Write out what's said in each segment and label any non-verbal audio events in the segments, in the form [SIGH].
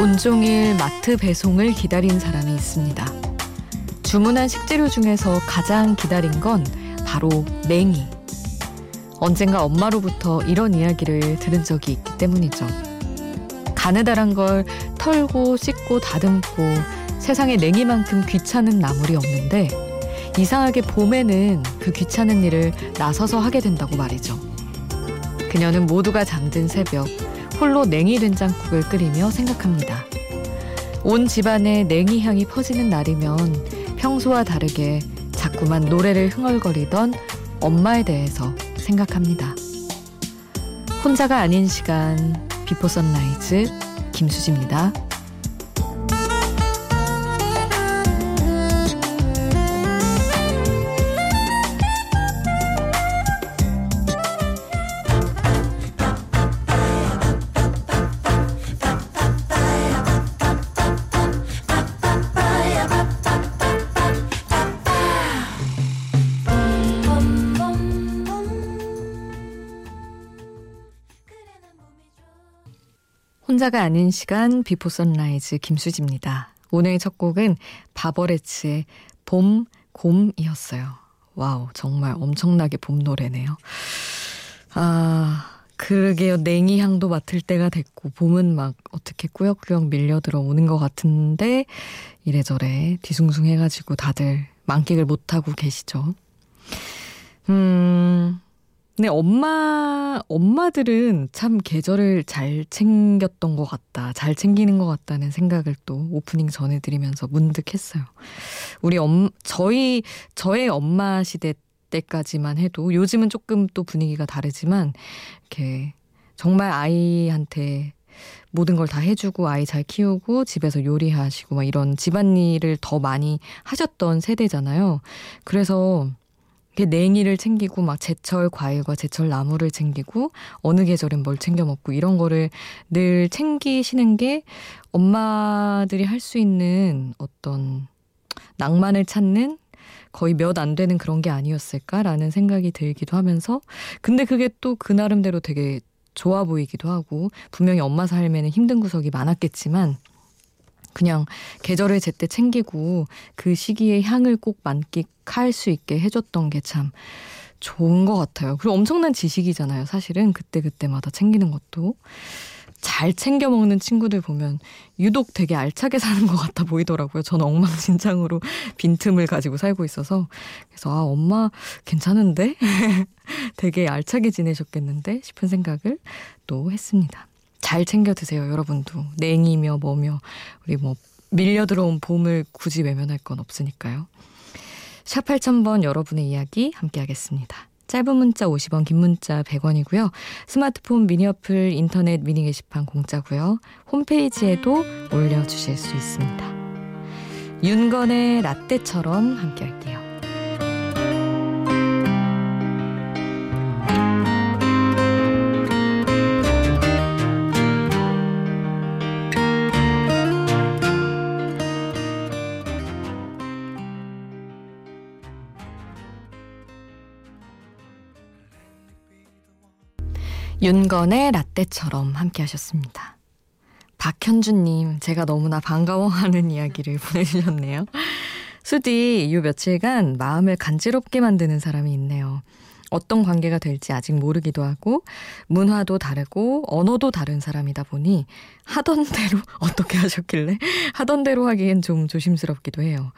온종일 마트 배송을 기다린 사람이 있습니다. 주문한 식재료 중에서 가장 기다린 건 바로 냉이. 언젠가 엄마로부터 이런 이야기를 들은 적이 있기 때문이죠. 가느다란 걸 털고 씻고 다듬고 세상에 냉이만큼 귀찮은 나물이 없는데 이상하게 봄에는 그 귀찮은 일을 나서서 하게 된다고 말이죠. 그녀는 모두가 잠든 새벽 홀로 냉이 된장국을 끓이며 생각합니다. 온 집안에 냉이 향이 퍼지는 날이면 평소와 다르게 자꾸만 노래를 흥얼거리던 엄마에 대해서 생각합니다. 혼자가 아닌 시간 Before Sunrise 김수지입니다. 혼자가 아닌 시간 Before Sunrise 김수지입니다. 오늘 첫 곡은 바버레츠의 봄맞이였어요. 와우, 정말 엄청나게 봄 노래네요. 아, 그러게요. 냉이 향도 맡을 때가 됐고, 봄은 막 어떻게 꾸역꾸역 밀려 들어오는 것 같은데, 이래저래 뒤숭숭 해가지고 다들 만끽을 못하고 계시죠. 음, 근데 엄마, 엄마들은 참 계절을 잘 챙겼던 것 같다. 잘 챙기는 것 같다는 생각을 또 오프닝 전해드리면서 문득 했어요. 우리 엄, 저희, 저의 엄마 시대 때까지만 해도 요즘은 조금 또 분위기가 다르지만 이렇게 정말 아이한테 모든 걸 다 해주고 아이 잘 키우고 집에서 요리하시고 막 이런 집안일을 더 많이 하셨던 세대잖아요. 그래서 냉이를 챙기고 막 제철 과일과 제철 나물을 챙기고 어느 계절엔 뭘 챙겨 먹고 이런 거를 늘 챙기시는 게 엄마들이 할 수 있는 어떤 낭만을 찾는 거의 몇 안 되는 그런 게 아니었을까라는 생각이 들기도 하면서 근데 그게 또 그 나름대로 되게 좋아 보이기도 하고 분명히 엄마 삶에는 힘든 구석이 많았겠지만 그냥 계절을 제때 챙기고 그 시기의 향을 꼭 만끽할 수 있게 해줬던 게 참 좋은 것 같아요. 그리고 엄청난 지식이잖아요. 사실은 그때그때마다 챙기는 것도. 잘 챙겨 먹는 친구들 보면 유독 되게 알차게 사는 것 같아 보이더라고요. 저는 엉망진창으로 [LAUGHS] 빈틈을 가지고 살고 있어서. 그래서, 아, 엄마 괜찮은데? [LAUGHS] 되게 알차게 지내셨겠는데? 싶은 생각을 또 했습니다. 잘 챙겨 드세요, 여러분도. 냉이며 뭐며 우리 뭐 밀려 들어온 봄을 굳이 외면할 건 없으니까요. 샵 8000번 여러분의 이야기 함께 하겠습니다. 짧은 문자 50원, 긴 문자 100원이고요. 스마트폰 미니 어플, 인터넷 미니 게시판 공짜고요. 홈페이지에도 올려 주실 수 있습니다. 윤건의 라떼처럼 함께 할게요. 윤건의 라떼처럼 함께 하셨습니다. 박현주님, 제가 너무나 반가워하는 [LAUGHS] 이야기를 보내주셨네요. 수디, 요 며칠간 마음을 간지럽게 만드는 사람이 있네요. 어떤 관계가 될지 아직 모르기도 하고, 문화도 다르고, 언어도 다른 사람이다 보니, 하던 대로, [LAUGHS] 어떻게 하셨길래? 하던 대로 하기엔 좀 조심스럽기도 해요.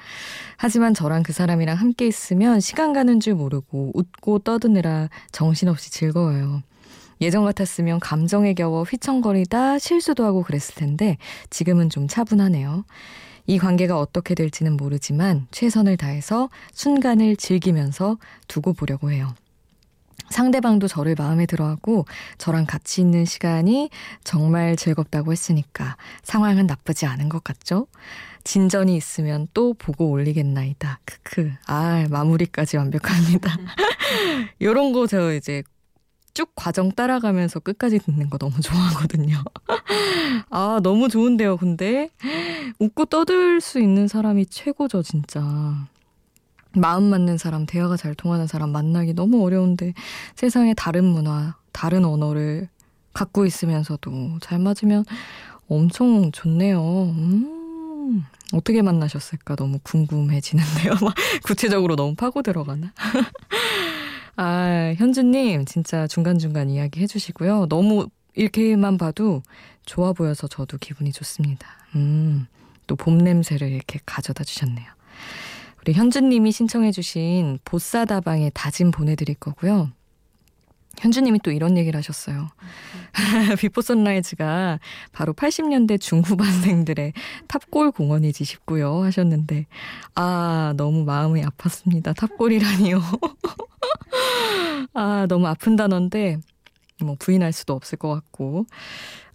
하지만 저랑 그 사람이랑 함께 있으면 시간 가는 줄 모르고, 웃고 떠드느라 정신없이 즐거워요. 예전 같았으면 감정에 겨워 휘청거리다 실수도 하고 그랬을 텐데 지금은 좀 차분하네요. 이 관계가 어떻게 될지는 모르지만 최선을 다해서 순간을 즐기면서 두고 보려고 해요. 상대방도 저를 마음에 들어하고 저랑 같이 있는 시간이 정말 즐겁다고 했으니까 상황은 나쁘지 않은 것 같죠? 진전이 있으면 또 보고 올리겠나이다. 크크. 아, 마무리까지 완벽합니다. [LAUGHS] 요런 거 저 이제 쭉 과정 따라가면서 끝까지 듣는 거 너무 좋아하거든요. [LAUGHS] 아, 너무 좋은데요, 근데. 웃고 떠들 수 있는 사람이 최고죠, 진짜. 마음 맞는 사람, 대화가 잘 통하는 사람 만나기 너무 어려운데 세상에 다른 문화, 다른 언어를 갖고 있으면서도 잘 맞으면 엄청 좋네요. 음, 어떻게 만나셨을까 너무 궁금해지는데요. [LAUGHS] 막 구체적으로 너무 파고 들어가나? [LAUGHS] 아, 현주님, 진짜 중간중간 이야기 해주시고요. 너무 이렇게만 봐도 좋아 보여서 저도 기분이 좋습니다. 음, 또 봄 냄새를 이렇게 가져다 주셨네요. 우리 현주님이 신청해주신 보싸다방의 다짐 보내드릴 거고요. 현주님이 또 이런 얘기를 하셨어요. [LAUGHS] Before Sunrise가 바로 80년대 중후반생들의 탑골 공원이지 싶고요 하셨는데 아 너무 마음이 아팠습니다. 탑골이라니요. [LAUGHS] 아 너무 아픈 단어인데 뭐 부인할 수도 없을 것 같고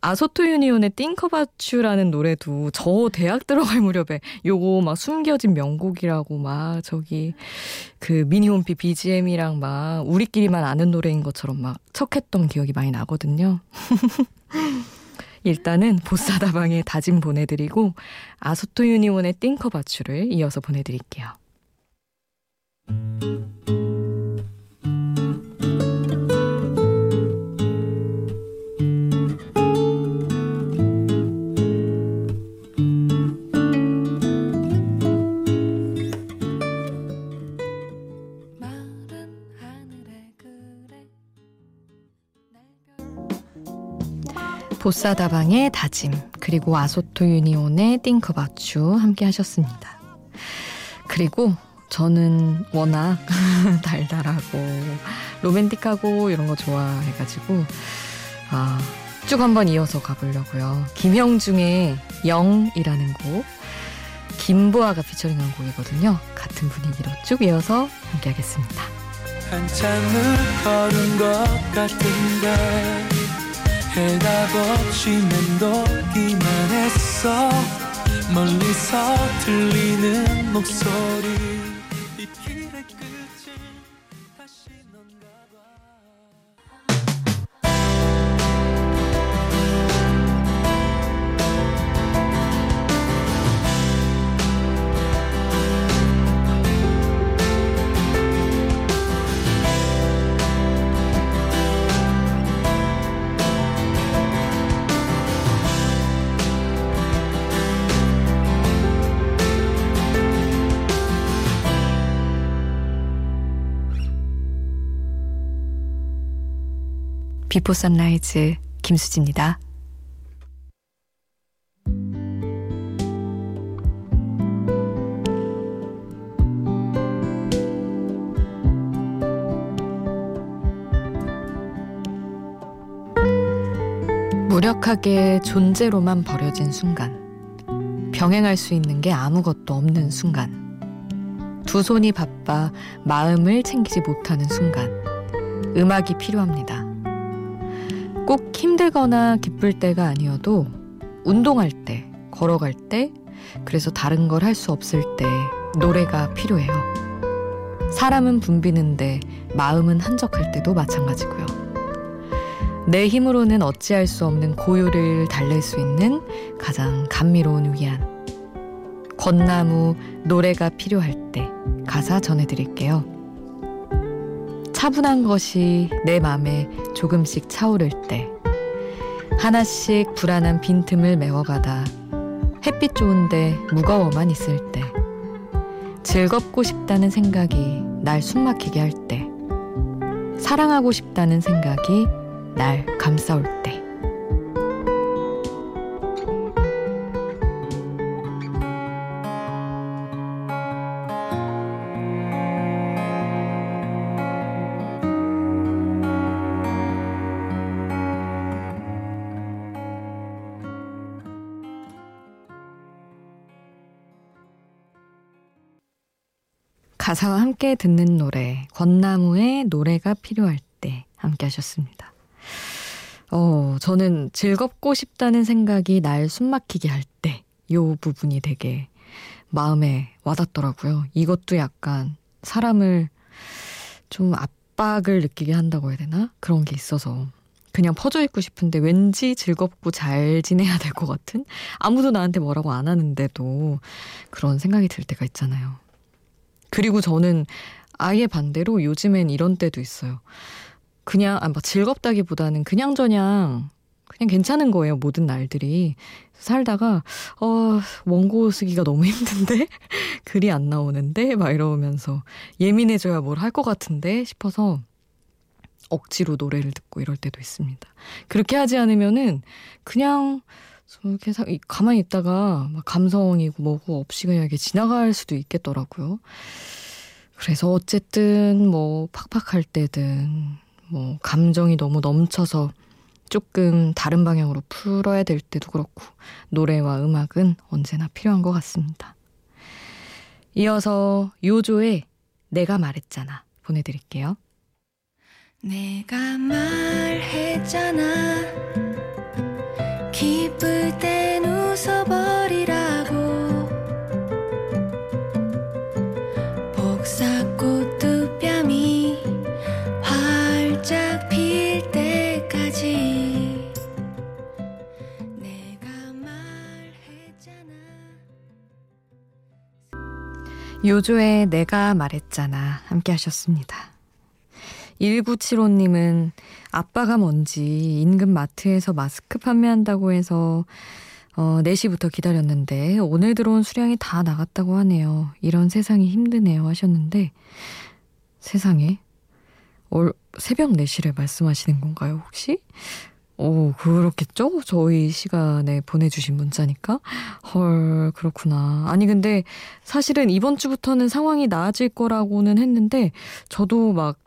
아소토 유니온의 띵커바츄라는 노래도 저 대학 들어갈 무렵에 요거 막 숨겨진 명곡이라고 막 저기 그 미니홈피 BGM이랑 막 우리끼리만 아는 노래인 것처럼 막 척했던 기억이 많이 나거든요. [LAUGHS] 일단은 보사다방에 다짐 보내드리고 아소토 유니온의 띵커바츄를 이어서 보내드릴게요. 보사다방의 다짐 그리고 아소토 유니온의 띵크바추 함께 하셨습니다. 그리고 저는 워낙 [LAUGHS] 달달하고 로맨틱하고 이런 거 좋아해가지고 아, 쭉 한번 이어서 가보려고요. 김영중의 영이라는 곡 김보아가 피처링한 곡이거든요. 같은 분위기로 쭉 이어서 함께 하겠습니다. 한참을 걸은 것 같은데 해답 없이 맴돌기만 했어. 멀리서 들리는 목소리 Before Sunrise 김수지입니다. 무력하게 존재로만 버려진 순간. 병행할 수 있는 게 아무것도 없는 순간. 두 손이 바빠 마음을 챙기지 못하는 순간. 음악이 필요합니다. 꼭 힘들거나 기쁠 때가 아니어도 운동할 때, 걸어갈 때, 그래서 다른 걸 할 수 없을 때 노래가 필요해요. 사람은 붐비는데 마음은 한적할 때도 마찬가지고요. 내 힘으로는 어찌할 수 없는 고요를 달랠 수 있는 가장 감미로운 위안. 건나무 노래가 필요할 때 가사 전해드릴게요. 차분한 것이 내 맘에 조금씩 차오를 때 하나씩 불안한 빈틈을 메워가다 햇빛 좋은데 무거워만 있을 때 즐겁고 싶다는 생각이 날 숨막히게 할 때 사랑하고 싶다는 생각이 날 감싸올 때 가사와 함께 듣는 노래, 권나무의 노래가 필요할 때 함께 하셨습니다. 어, 저는 즐겁고 싶다는 생각이 날 숨막히게 할 때, 요 부분이 되게 마음에 와닿더라고요. 이것도 약간 사람을 좀 압박을 느끼게 한다고 해야 되나? 그런 게 있어서. 그냥 퍼져 있고 싶은데 왠지 즐겁고 잘 지내야 될 것 같은? 아무도 나한테 뭐라고 안 하는데도 그런 생각이 들 때가 있잖아요. 그리고 저는 아예 반대로 요즘엔 이런 때도 있어요. 그냥, 아, 막 즐겁다기보다는 그냥저냥 그냥 괜찮은 거예요. 모든 날들이. 살다가 어 원고 쓰기가 너무 [LAUGHS] 힘든데 글이 안 나오는데 막 이러면서 예민해져야 뭘 할 것 같은데 싶어서 억지로 노래를 듣고 이럴 때도 있습니다. 그렇게 하지 않으면은 그냥 이렇게 가만히 있다가 막 감성이고 뭐고 없이 그냥 이렇게 지나갈 수도 있겠더라고요. 그래서 어쨌든 뭐 팍팍할 때든 뭐 감정이 너무 넘쳐서 조금 다른 방향으로 풀어야 될 때도 그렇고 노래와 음악은 언제나 필요한 것 같습니다. 이어서 요조의 내가 말했잖아 보내드릴게요. 내가 말했잖아 기쁠 땐 웃어버리라고 복사꽃 뺨이 활짝 필 때까지 내가 말했잖아 요조의 내가 말했잖아 함께 하셨습니다. 1975님은 아빠가 뭔지 인근 마트에서 마스크 판매한다고 해서 어, 4시부터 기다렸는데 오늘 들어온 수량이 다 나갔다고 하네요. 이런 세상이 힘드네요 하셨는데 세상에 올, 새벽 4시를 말씀하시는 건가요 혹시? 오, 그렇겠죠? 저희 시간에 보내주신 문자니까. 헐, 그렇구나. 아니, 근데 사실은 이번 주부터는 상황이 나아질 거라고는 했는데, 저도 막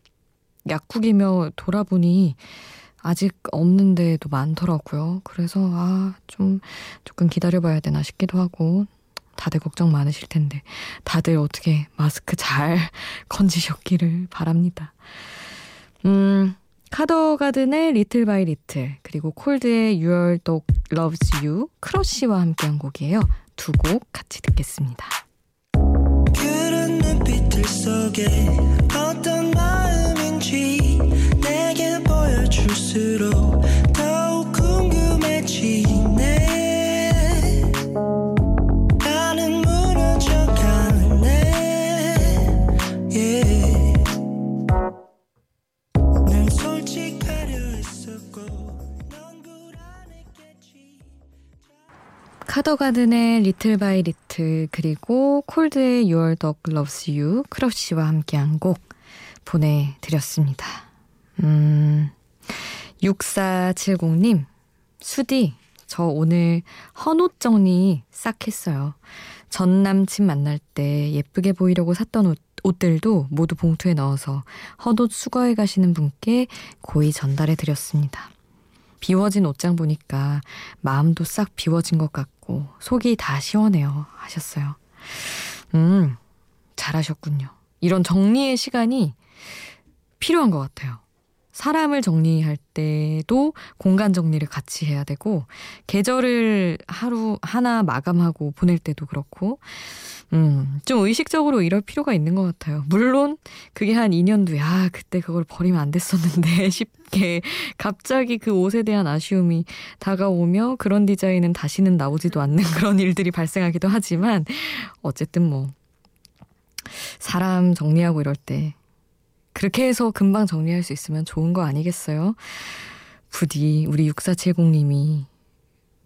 약국이며 돌아보니 아직 없는 데도 많더라고요. 그래서 아, 좀 조금 기다려봐야 되나 싶기도 하고 다들 걱정 많으실 텐데 다들 어떻게 마스크 잘 [LAUGHS] 건지셨기를 바랍니다. 음, 카더가든의 Little by Little 그리고 콜드의 Your Dog Loves You 크러쉬와 함께한 곡이에요. 두 곡 같이 듣겠습니다. 카더가든의 Little by Little 그리고 콜드의 Your Dog Loves You 크러쉬와 함께한 곡 보내드렸습니다. 음, 6470님 수디 저 오늘 헌옷 정리 싹 했어요. 전 남친 만날 때 예쁘게 보이려고 샀던 옷, 옷들도 모두 봉투에 넣어서 헌옷 수거해 가시는 분께 고이 전달해 드렸습니다. 비워진 옷장 보니까 마음도 싹 비워진 것 같고 속이 다 시원해요. 하셨어요. 음, 잘하셨군요. 이런 정리의 시간이 필요한 것 같아요. 사람을 정리할 때도 공간 정리를 같이 해야 되고, 계절을 하루 하나 마감하고 보낼 때도 그렇고, 음, 좀 의식적으로 이럴 필요가 있는 것 같아요. 물론, 그게 한 2년 뒤에, 아, 그때 그걸 버리면 안 됐었는데, [LAUGHS] 싶게, 갑자기 그 옷에 대한 아쉬움이 다가오며, 그런 디자인은 다시는 나오지도 않는 [LAUGHS] 그런 일들이 발생하기도 하지만, 어쨌든 뭐, 사람 정리하고 이럴 때, 그렇게 해서 금방 정리할 수 있으면 좋은 거 아니겠어요? 부디 우리 6470님이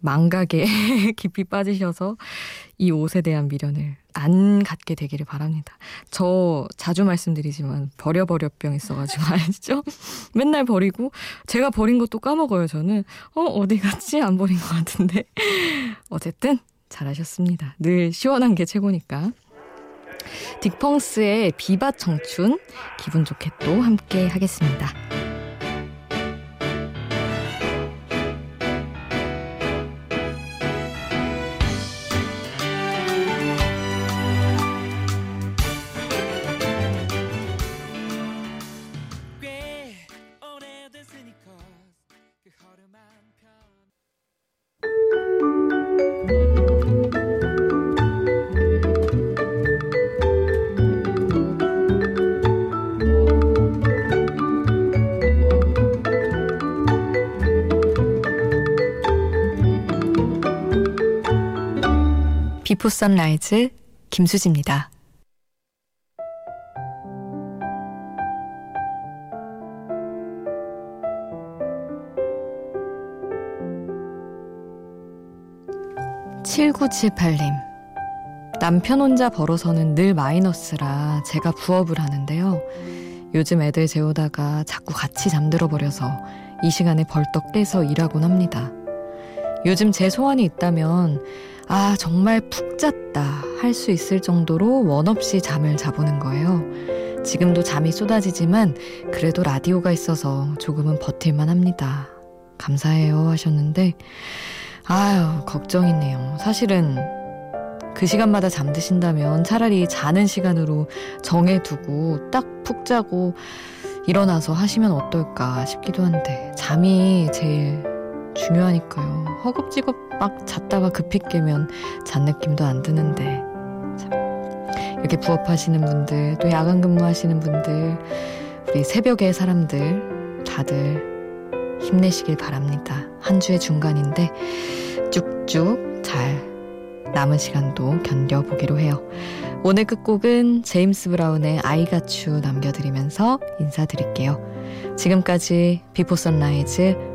망각에 [LAUGHS] 깊이 빠지셔서 이 옷에 대한 미련을 안 갖게 되기를 바랍니다. 저 자주 말씀드리지만 버려버려병 있어가지고 [LAUGHS] 아시죠? 맨날 버리고 제가 버린 것도 까먹어요. 저는 어 어디 갔지 안 버린 것 같은데 [LAUGHS] 어쨌든 잘하셨습니다. 늘 시원한 게 최고니까. 딕펑스의 비바 청춘 기분 좋게 또 함께 하겠습니다. Before Sunrise 김수지입니다. 7978님. 남편 혼자 벌어서는 늘 마이너스라 제가 부업을 하는데요. 요즘 애들 재우다가 자꾸 같이 잠들어 버려서 이 시간에 벌떡 깨서 일하곤 합니다. 요즘 제 소원이 있다면 아 정말 푹 잤다 할 수 있을 정도로 원 없이 잠을 자보는 거예요. 지금도 잠이 쏟아지지만 그래도 라디오가 있어서 조금은 버틸만 합니다. 감사해요 하셨는데 아유 걱정이네요. 사실은 그 시간마다 잠드신다면 차라리 자는 시간으로 정해두고 딱 푹 자고 일어나서 하시면 어떨까 싶기도 한데 잠이 제일 중요하니까요. 허겁지겁 막 잤다가 급히 깨면 잔 느낌도 안 드는데 참. 이렇게 부업하시는 분들 또 야간 근무하시는 분들 우리 새벽의 사람들 다들 힘내시길 바랍니다. 한 주의 중간인데 쭉쭉 잘 남은 시간도 견뎌보기로 해요. 오늘 끝곡은 제임스 브라운의 아이가추 남겨드리면서 인사드릴게요. 지금까지 비포 선라이즈